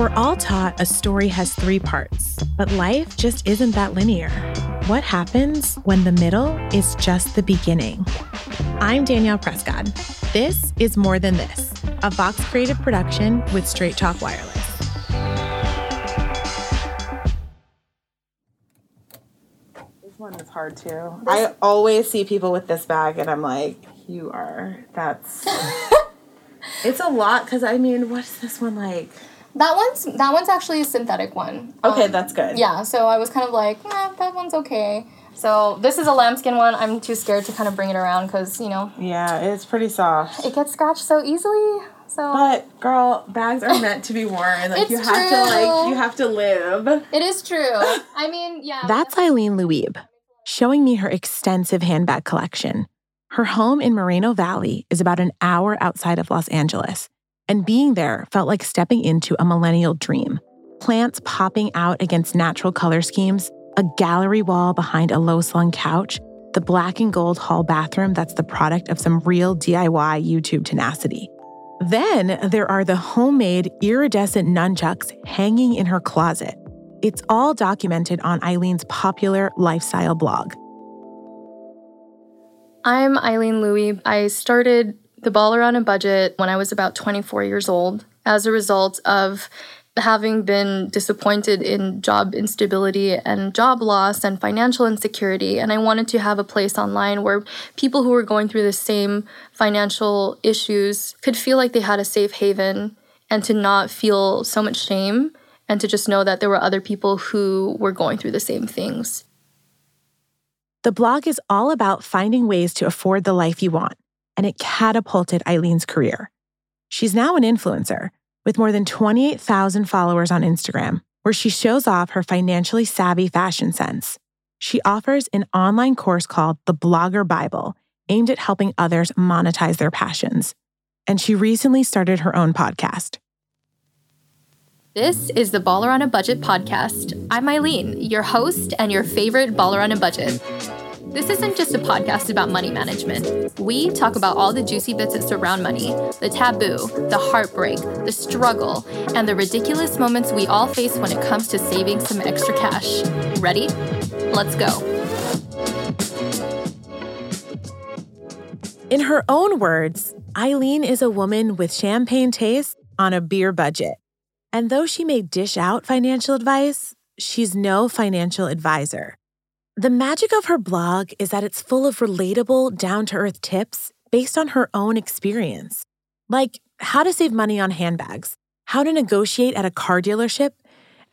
We're all taught a story has three parts, but life just isn't that linear. What happens when the middle is just the beginning? I'm Danielle Prescott. This is More Than This, a Vox Creative production with Straight Talk Wireless. This one is hard too. I always see people with this bag and I'm like, you are, that's. it's a lot because I mean, what's this one like? That one's that one's actually a synthetic one. Okay, Um, that's good. Yeah, so I was kind of like, nah, that one's okay. So this is a lambskin one. I'm too scared to kind of bring it around because you know Yeah, it's pretty soft. it gets scratched so easily. So But girl, bags are meant to be worn. Like It's you have to like you have to live. it is true. I mean, yeah. That's Eileen Louie, showing me her extensive handbag collection. Her home in Moreno Valley is about an hour outside of Los Angeles, and being there felt like stepping into a millennial dream. Plants popping out against natural color schemes, a gallery wall behind a low slung couch, the black and gold hall bathroom that's the product of some real DIY YouTube tenacity. Then there are the homemade iridescent nunchucks hanging in her closet. It's all documented on Eileen's popular lifestyle blog. I'm Eileen Louie. I started the Baller on a Budget when I was about 24 years old as a result of having been disappointed in job instability and job loss and financial insecurity. And I wanted to have a place online where people who were going through the same financial issues could feel like they had a safe haven and to not feel so much shame and to just know that there were other people who were going through the same things. The blog is all about finding ways to afford the life you want, and it catapulted Eileen's career. She's now an influencer with more than 28,000 followers on Instagram, where she shows off her financially savvy fashion sense. She offers an online course called The Blogger Bible, aimed at helping others monetize their passions. And she recently started her own podcast. This is the Baller on a Budget podcast. I'm Eileen, your host and your favorite baller on a budget. This isn't just a podcast about money management. We talk about all the juicy bits that surround money the taboo, the heartbreak, the struggle, and the ridiculous moments we all face when it comes to saving some extra cash. Ready? Let's go. In her own words, Eileen is a woman with champagne taste on a beer budget. And though she may dish out financial advice, she's no financial advisor. The magic of her blog is that it's full of relatable, down to earth tips based on her own experience. Like how to save money on handbags, how to negotiate at a car dealership,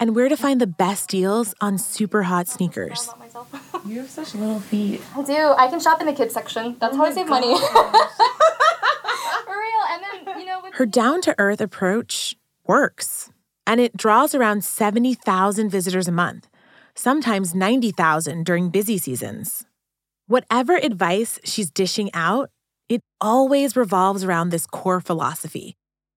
and where to find the best deals on super hot sneakers. You have such little feet. I do. I can shop in the kids section. That's how I oh save money. For real. And then, you know, with Her down to earth approach works, and it draws around 70,000 visitors a month, sometimes 90,000 during busy seasons. Whatever advice she's dishing out, it always revolves around this core philosophy.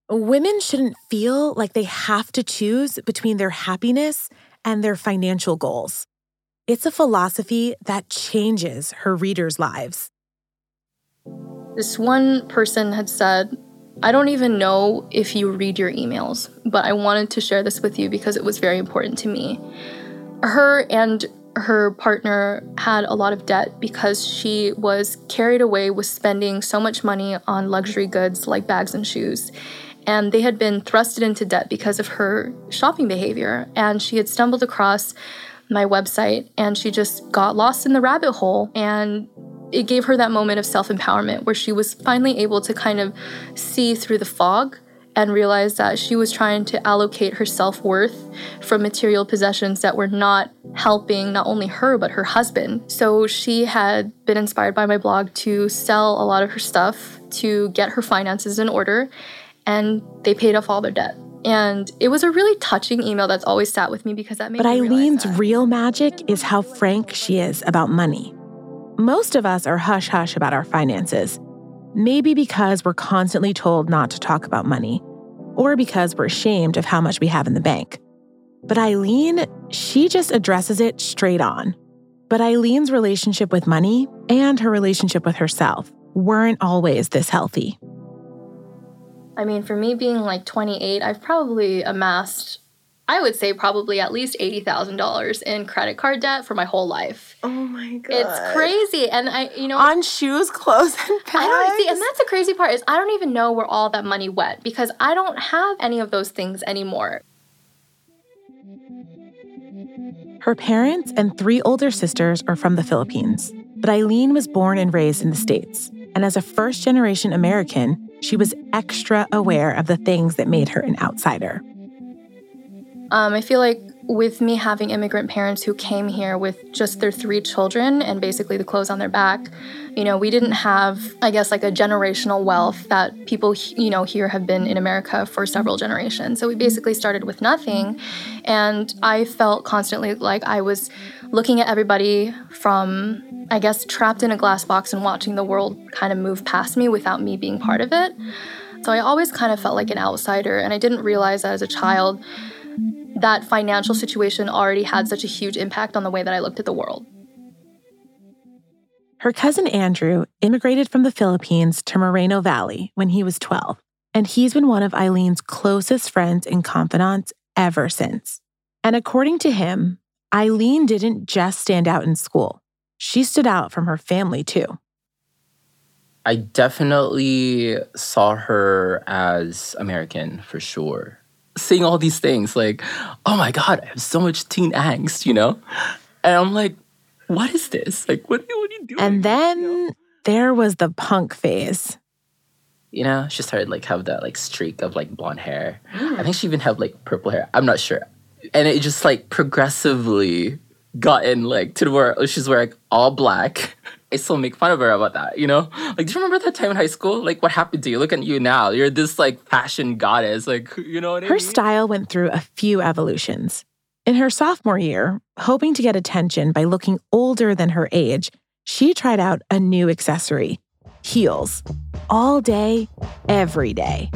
Women shouldn't feel like they have to choose between their happiness and their financial goals. It's a philosophy that changes her readers' lives. This one person had said, I don't even know if you read your emails, but I wanted to share this with you because it was very important to me. Her and her partner had a lot of debt because she was carried away with spending so much money on luxury goods like bags and shoes. And they had been thrusted into debt because of her shopping behavior. And she had stumbled across my website and she just got lost in the rabbit hole. And it gave her that moment of self empowerment where she was finally able to kind of see through the fog and realized that she was trying to allocate her self worth from material possessions that were not helping not only her, but her husband. So she had been inspired by my blog to sell a lot of her stuff to get her finances in order, and they paid off all their debt. And it was a really touching email that's always sat with me because that made But Eileen's that. real magic is how frank she is about money. Most of us are hush hush about our finances, maybe because we're constantly told not to talk about money, or because we're ashamed of how much we have in the bank. But Eileen, she just addresses it straight on. But Eileen's relationship with money and her relationship with herself weren't always this healthy. I mean, for me being like 28, I've probably amassed, I would say, probably at least $80,000 in credit card debt for my whole life. Oh my god. It's crazy. And I, you know, On shoes, clothes, and bags. I don't see, and that's the crazy part is I don't even know where all that money went because I don't have any of those things anymore. Her parents and three older sisters are from the Philippines, but Eileen was born and raised in the States. And as a first generation American, she was extra aware of the things that made her an outsider. Um, I feel like with me having immigrant parents who came here with just their three children and basically the clothes on their back, you know, we didn't have, I guess, like a generational wealth that people, you know, here have been in America for several generations. So we basically started with nothing. And I felt constantly like I was looking at everybody from, I guess, trapped in a glass box and watching the world kind of move past me without me being part of it. So I always kind of felt like an outsider. And I didn't realize that as a child that financial situation already had such a huge impact on the way that I looked at the world. Her cousin Andrew immigrated from the Philippines to Moreno Valley when he was 12, and he's been one of Eileen's closest friends and confidants ever since. And according to him, Eileen didn't just stand out in school, she stood out from her family too. I definitely saw her as American for sure. Seeing all these things, like, oh my God, I have so much teen angst, you know? And I'm like, what is this? Like, what, what are you doing? And then You know? there was the punk phase. you know, she started like have that like streak of like blonde hair. Mm. I think she even had like purple hair. I'm not sure. And it just like progressively gotten like to the where she's wearing all black. I still make fun of her about that, you know? Like, do you remember that time in high school? Like, what happened to you? Look at you now. You're this like fashion goddess. Like, you know what I Her mean? style went through a few evolutions. In her sophomore year, hoping to get attention by looking older than her age, she tried out a new accessory heels. All day, every day.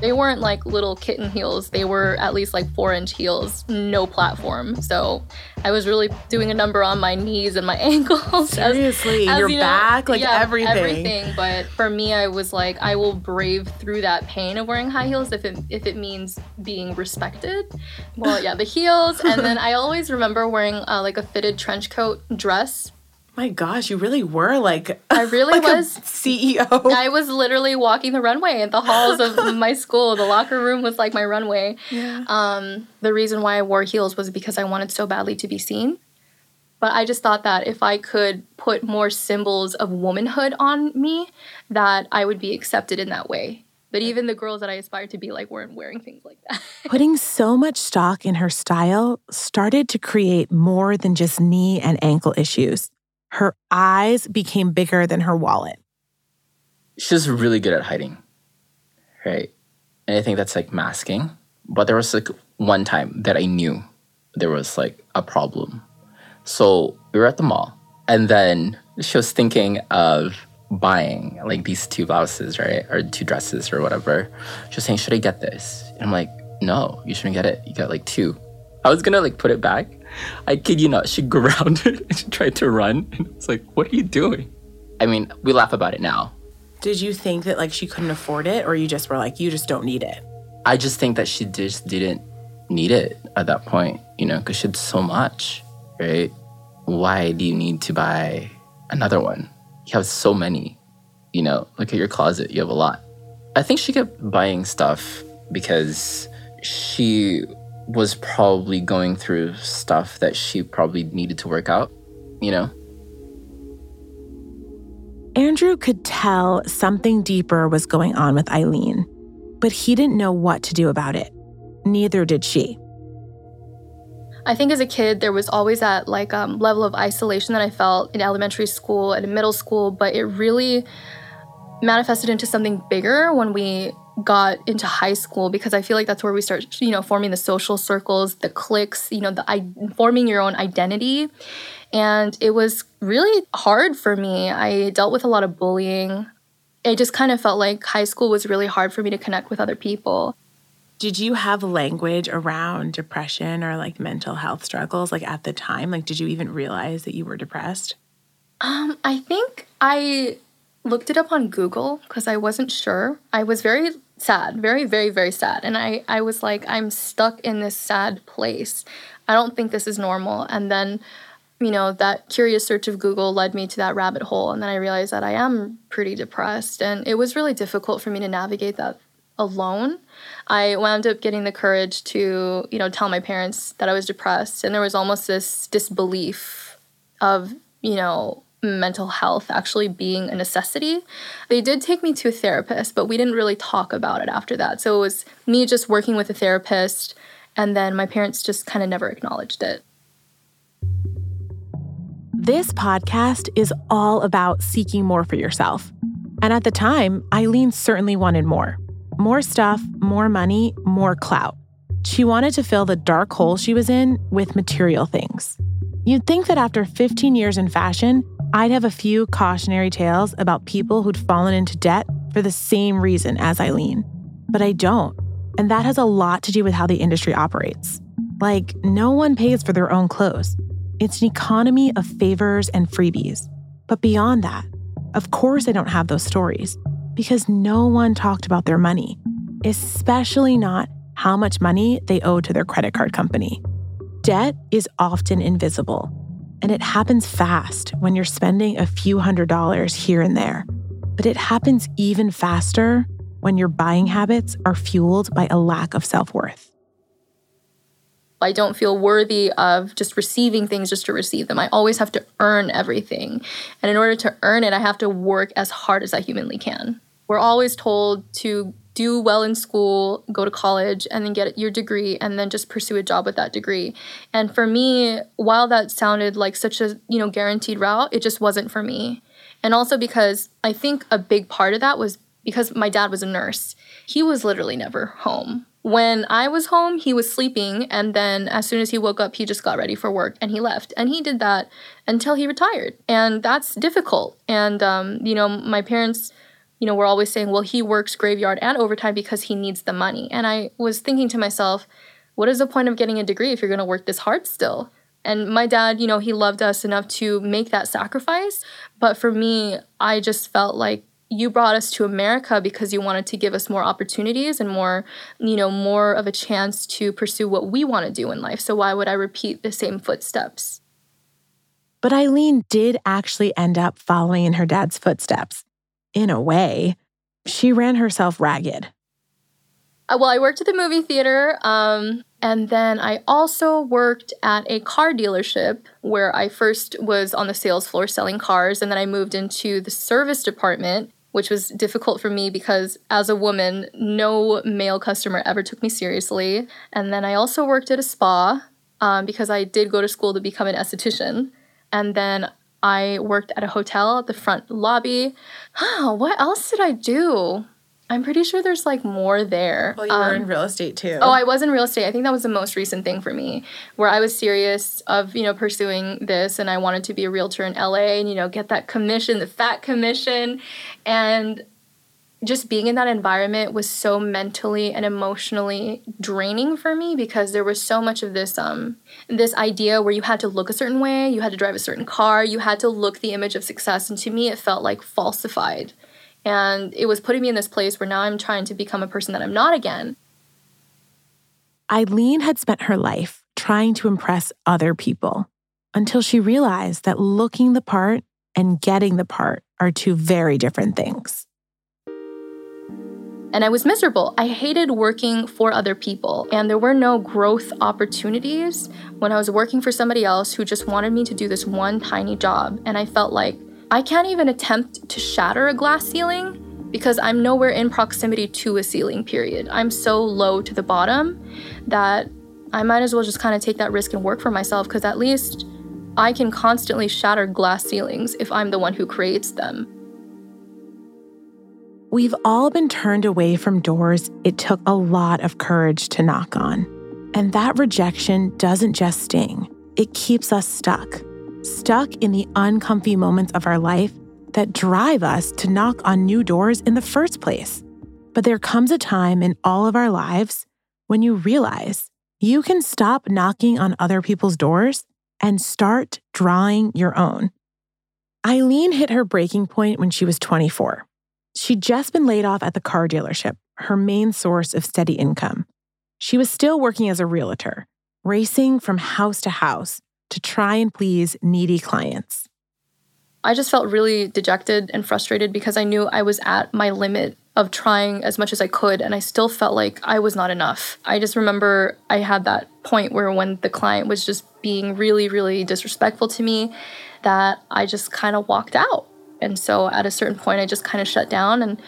They weren't like little kitten heels, they were at least like four inch heels, no platform. So I was really doing a number on my knees and my ankles. as- Seriously, as, your you know, back, like yeah, everything. Everything. But for me, I was like, I will brave through that pain of wearing high heels if it if it means being respected. Well, yeah, the heels, and then I always remember wearing uh, like a fitted trench coat dress. My gosh, you really were like I really like a was. CEO. I was literally walking the runway in the halls of my school. The locker room was like my runway. Yeah. Um, the reason why I wore heels was because I wanted so badly to be seen. But I just thought that if I could put more symbols of womanhood on me, that I would be accepted in that way. But even the girls that I aspired to be like weren't wearing things like that. Putting so much stock in her style started to create more than just knee and ankle issues. Her eyes became bigger than her wallet. she's really good at hiding, right? And I think that's like masking. But there was like one time that I knew there was like a problem. So we were at the mall, and then she was thinking of buying like these two blouses, right? Or two dresses or whatever. She was saying, Should I get this? And I'm like, No, you shouldn't get it. You got like two. I was gonna like put it back. I kid you not, she grounded and she tried to run. And I was like, What are you doing? I mean, we laugh about it now. Did you think that like she couldn't afford it or you just were like you just don't need it? I just think that she just didn't need it at that point, you know, because she had so much, right? Why do you need to buy another one? You have so many, you know, look at your closet, you have a lot. I think she kept buying stuff because she was probably going through stuff that she probably needed to work out, you know? Andrew could tell something deeper was going on with Eileen, but he didn't know what to do about it. Neither did she. I think as a kid, there was always that like um, level of isolation that I felt in elementary school and in middle school, but it really manifested into something bigger when we got into high school because I feel like that's where we start, you know, forming the social circles, the cliques, you know, the I, forming your own identity. And it was really hard for me. I dealt with a lot of bullying. It just kind of felt like high school was really hard for me to connect with other people. Did you have language around depression or like mental health struggles like at the time? Like did you even realize that you were depressed? Um, I think I looked it up on Google because I wasn't sure. I was very sad, very, very, very sad. And I, I was like, I'm stuck in this sad place. I don't think this is normal. And then, you know, that curious search of Google led me to that rabbit hole. And then I realized that I am pretty depressed. And it was really difficult for me to navigate that alone. I wound up getting the courage to, you know, tell my parents that I was depressed. And there was almost this disbelief of, you know, mental health actually being a necessity. They did take me to a therapist, but we didn't really talk about it after that. So it was me just working with a therapist, and then my parents just kind of never acknowledged it. This podcast is all about seeking more for yourself. And at the time, Eileen certainly wanted more more stuff, more money, more clout. She wanted to fill the dark hole she was in with material things. You'd think that after 15 years in fashion, I'd have a few cautionary tales about people who'd fallen into debt for the same reason as Eileen. But I don't. And that has a lot to do with how the industry operates. Like, no one pays for their own clothes. It's an economy of favors and freebies. But beyond that, of course, I don't have those stories because no one talked about their money, especially not how much money they owe to their credit card company. Debt is often invisible and it happens fast when you're spending a few hundred dollars here and there. But it happens even faster when your buying habits are fueled by a lack of self worth. I don't feel worthy of just receiving things just to receive them. I always have to earn everything. And in order to earn it, I have to work as hard as I humanly can. We're always told to do well in school, go to college, and then get your degree, and then just pursue a job with that degree. And for me, while that sounded like such a you know guaranteed route, it just wasn't for me. And also because I think a big part of that was because my dad was a nurse. He was literally never home. When I was home, he was sleeping, and then as soon as he woke up, he just got ready for work and he left. And he did that until he retired. And that's difficult. And, um, you know, my parents you know, we're always saying, well, he works graveyard and overtime because he needs the money. And I was thinking to myself, what is the point of getting a degree if you're going to work this hard still? And my dad, you know, he loved us enough to make that sacrifice. But for me, I just felt like you brought us to America because you wanted to give us more opportunities and more, you know, more of a chance to pursue what we want to do in life. So why would I repeat the same footsteps? But Eileen did actually end up following in her dad's footsteps in a way, she ran herself ragged. Uh, well, I worked at the movie theater, um, and then I also worked at a car dealership where I first was on the sales floor selling cars, and then I moved into the service department, which was difficult for me because as a woman, no male customer ever took me seriously. And then I also worked at a spa um, because I did go to school to become an esthetician. And then I worked at a hotel at the front lobby. Huh, what else did I do? I'm pretty sure there's like more there. Well, you um, were in um, real estate too. Oh, I was in real estate. I think that was the most recent thing for me, where I was serious of you know pursuing this, and I wanted to be a realtor in LA, and you know get that commission, the fat commission, and just being in that environment was so mentally and emotionally draining for me because there was so much of this um this idea where you had to look a certain way, you had to drive a certain car, you had to look the image of success and to me it felt like falsified. And it was putting me in this place where now I'm trying to become a person that I'm not again. Eileen had spent her life trying to impress other people until she realized that looking the part and getting the part are two very different things and I was miserable. I hated working for other people, and there were no growth opportunities when I was working for somebody else who just wanted me to do this one tiny job. And I felt like I can't even attempt to shatter a glass ceiling because I'm nowhere in proximity to a ceiling, period. I'm so low to the bottom that I might as well just kind of take that risk and work for myself because at least I can constantly shatter glass ceilings if I'm the one who creates them. We've all been turned away from doors it took a lot of courage to knock on. And that rejection doesn't just sting, it keeps us stuck. Stuck in the uncomfy moments of our life that drive us to knock on new doors in the first place. But there comes a time in all of our lives when you realize you can stop knocking on other people's doors and start drawing your own. Eileen hit her breaking point when she was 24. She'd just been laid off at the car dealership, her main source of steady income. She was still working as a realtor, racing from house to house to try and please needy clients. I just felt really dejected and frustrated because I knew I was at my limit of trying as much as I could, and I still felt like I was not enough. I just remember I had that point where when the client was just being really, really disrespectful to me, that I just kind of walked out. And so at a certain point, I just kind of shut down and,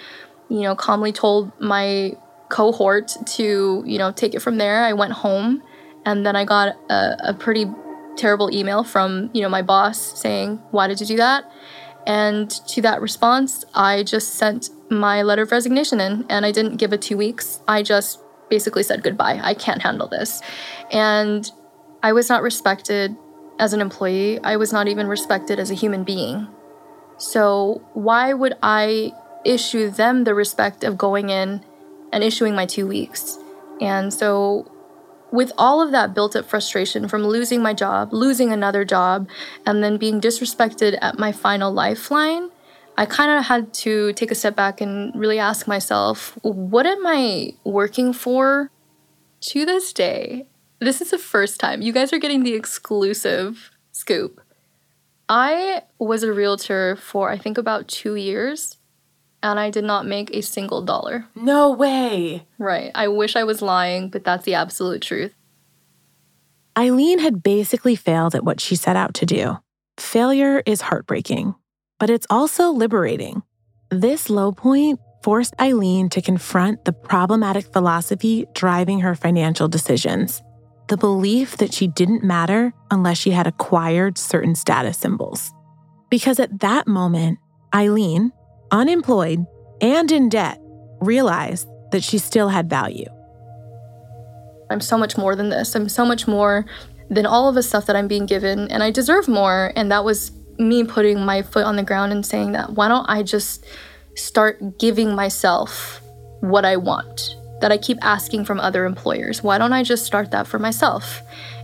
you know, calmly told my cohort to, you know, take it from there. I went home and then I got a, a pretty terrible email from, you know, my boss saying, Why did you do that? And to that response, I just sent my letter of resignation in and I didn't give it two weeks. I just basically said goodbye. I can't handle this. And I was not respected as an employee. I was not even respected as a human being. So, why would I issue them the respect of going in and issuing my two weeks? And so, with all of that built up frustration from losing my job, losing another job, and then being disrespected at my final lifeline, I kind of had to take a step back and really ask myself, what am I working for? To this day, this is the first time you guys are getting the exclusive scoop. I was a realtor for I think about two years and I did not make a single dollar. No way. Right. I wish I was lying, but that's the absolute truth. Eileen had basically failed at what she set out to do. Failure is heartbreaking, but it's also liberating. This low point forced Eileen to confront the problematic philosophy driving her financial decisions the belief that she didn't matter unless she had acquired certain status symbols. Because at that moment, Eileen, unemployed and in debt, realized that she still had value. I'm so much more than this. I'm so much more than all of the stuff that I'm being given, and I deserve more. And that was me putting my foot on the ground and saying that why don't I just start giving myself what I want? That I keep asking from other employers. Why don't I just start that for myself?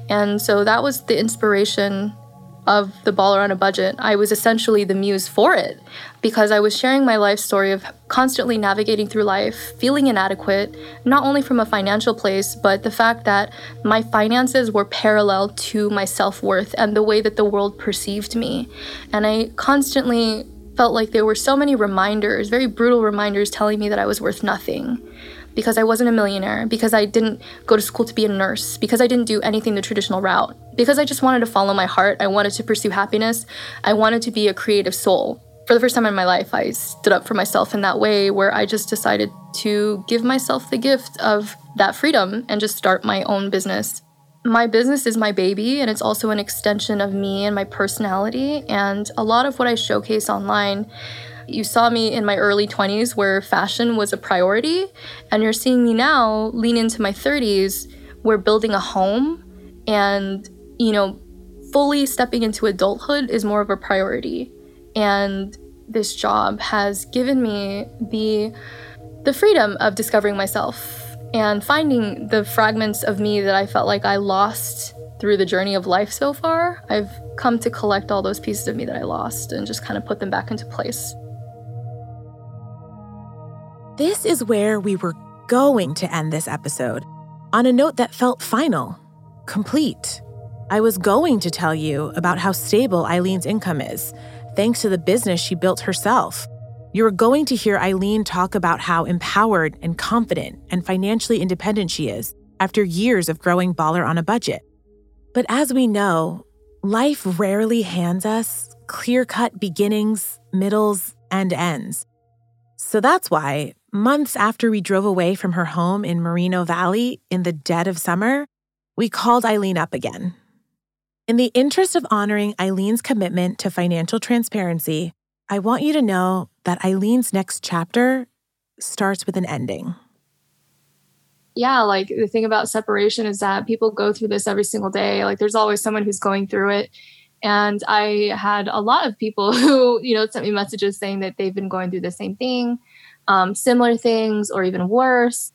And so that was the inspiration of the baller on a budget. I was essentially the muse for it because I was sharing my life story of constantly navigating through life, feeling inadequate, not only from a financial place, but the fact that my finances were parallel to my self worth and the way that the world perceived me. And I constantly felt like there were so many reminders, very brutal reminders telling me that I was worth nothing because I wasn't a millionaire, because I didn't go to school to be a nurse, because I didn't do anything the traditional route, because I just wanted to follow my heart. I wanted to pursue happiness. I wanted to be a creative soul. For the first time in my life, I stood up for myself in that way where I just decided to give myself the gift of that freedom and just start my own business. My business is my baby, and it's also an extension of me and my personality. And a lot of what I showcase online you saw me in my early 20s where fashion was a priority, and you're seeing me now lean into my 30s where building a home and, you know, fully stepping into adulthood is more of a priority. And this job has given me the the freedom of discovering myself and finding the fragments of me that I felt like I lost through the journey of life so far. I've come to collect all those pieces of me that I lost and just kind of put them back into place. This is where we were going to end this episode on a note that felt final, complete. I was going to tell you about how stable Eileen's income is, thanks to the business she built herself. You are going to hear Eileen talk about how empowered and confident and financially independent she is after years of growing baller on a budget. But as we know, life rarely hands us clear cut beginnings, middles, and ends. So that's why Months after we drove away from her home in Moreno Valley in the dead of summer, we called Eileen up again. In the interest of honoring Eileen's commitment to financial transparency, I want you to know that Eileen's next chapter starts with an ending. Yeah, like the thing about separation is that people go through this every single day. Like there's always someone who's going through it. And I had a lot of people who, you know, sent me messages saying that they've been going through the same thing um, similar things or even worse.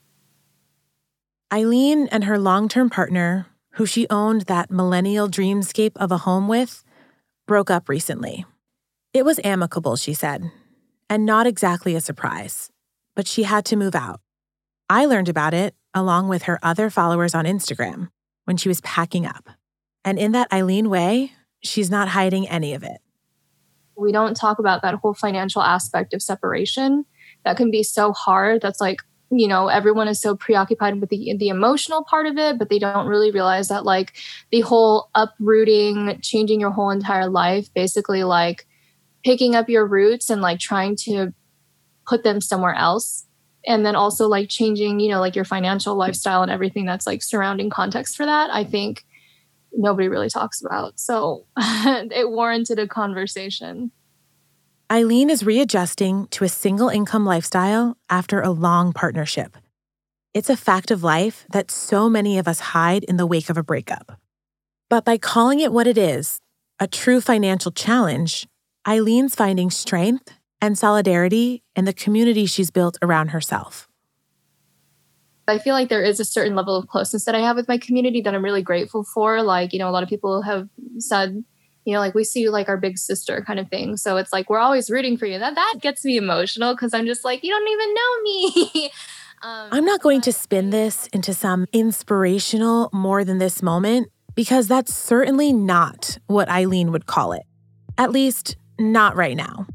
Eileen and her long term partner, who she owned that millennial dreamscape of a home with, broke up recently. It was amicable, she said, and not exactly a surprise, but she had to move out. I learned about it along with her other followers on Instagram when she was packing up. And in that Eileen way, she's not hiding any of it. We don't talk about that whole financial aspect of separation. That can be so hard. That's like, you know, everyone is so preoccupied with the the emotional part of it, but they don't really realize that like the whole uprooting, changing your whole entire life, basically like picking up your roots and like trying to put them somewhere else. And then also like changing you know like your financial lifestyle and everything that's like surrounding context for that i think nobody really talks about. So it warranted a conversation eileen is readjusting to a single income lifestyle after a long partnership it's a fact of life that so many of us hide in the wake of a breakup but by calling it what it is a true financial challenge eileen's finding strength and solidarity in the community she's built around herself. I feel like there is a certain level of closeness that I have with my community that I'm really grateful for. Like, you know, a lot of people have said, you know, like we see you like our big sister kind of thing. So it's like we're always rooting for you. That that gets me emotional because I'm just like, you don't even know me. um, I'm not going to spin this into some inspirational more than this moment because that's certainly not what Eileen would call it. At least, not right now.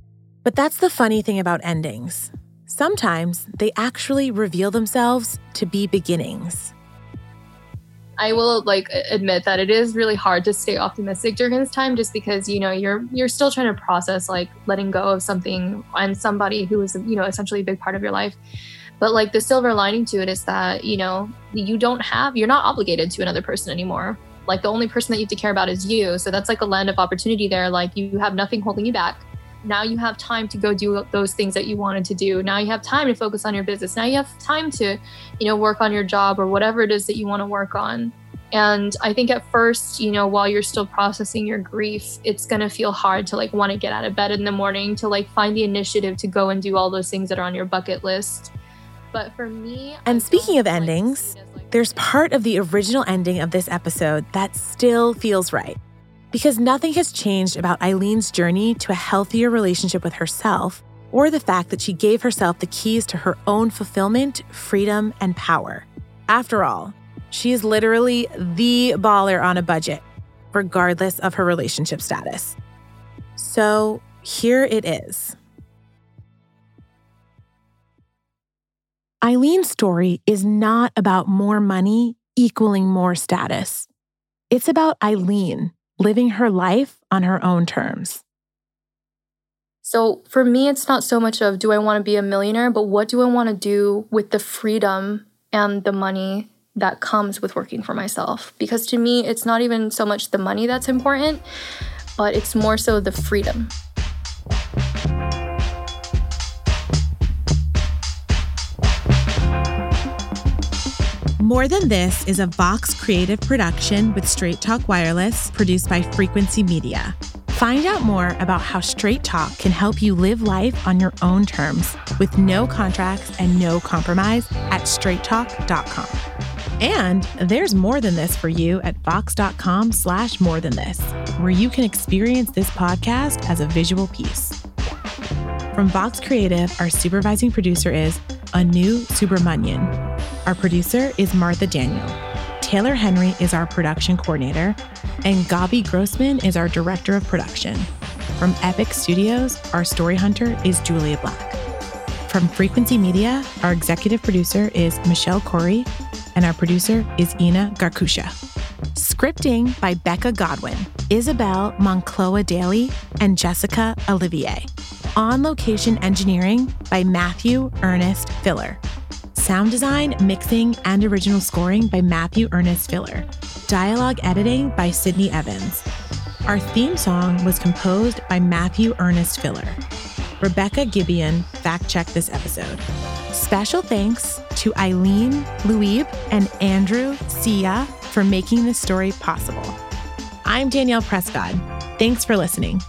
But that's the funny thing about endings. Sometimes they actually reveal themselves to be beginnings. I will like admit that it is really hard to stay optimistic during this time just because you know you're you're still trying to process like letting go of something and somebody who is you know essentially a big part of your life. But like the silver lining to it is that, you know, you don't have you're not obligated to another person anymore. Like the only person that you have to care about is you. So that's like a land of opportunity there. Like you have nothing holding you back now you have time to go do those things that you wanted to do. Now you have time to focus on your business. Now you have time to you know work on your job or whatever it is that you want to work on. And i think at first you know while you're still processing your grief it's going to feel hard to like want to get out of bed in the morning to like find the initiative to go and do all those things that are on your bucket list. But for me and speaking of endings like there's part of the original ending of this episode that still feels right because nothing has changed about Eileen's journey to a healthier relationship with herself or the fact that she gave herself the keys to her own fulfillment, freedom, and power. After all, she is literally the baller on a budget, regardless of her relationship status. So here it is. Eileen's story is not about more money equaling more status. It's about Eileen living her life on her own terms. So for me, it's not so much of do I want to be a millionaire, but what do I want to do with the freedom and the money that comes with working for myself? Because to me, it's not even so much the money that's important, but it's more so the freedom. More Than This is a Vox creative production with Straight Talk Wireless, produced by Frequency Media. Find out more about how Straight Talk can help you live life on your own terms with no contracts and no compromise at straighttalk.com. And there's more than this for you at vox.com slash more than this, where you can experience this podcast as a visual piece. From Vox Creative, our supervising producer is Anu Subramanian. Our producer is Martha Daniel. Taylor Henry is our production coordinator, and Gabi Grossman is our director of production. From Epic Studios, our story hunter is Julia Black. From Frequency Media, our executive producer is Michelle Corey, and our producer is Ina Garkusha. Scripting by Becca Godwin, Isabel Moncloa Daly, and Jessica Olivier. On location engineering by Matthew Ernest Filler sound design, mixing, and original scoring by Matthew Ernest Filler. Dialogue editing by Sydney Evans. Our theme song was composed by Matthew Ernest Filler. Rebecca Gibeon fact checked this episode. Special thanks to Eileen Louie and Andrew Sia for making this story possible. I'm Danielle Prescott. Thanks for listening.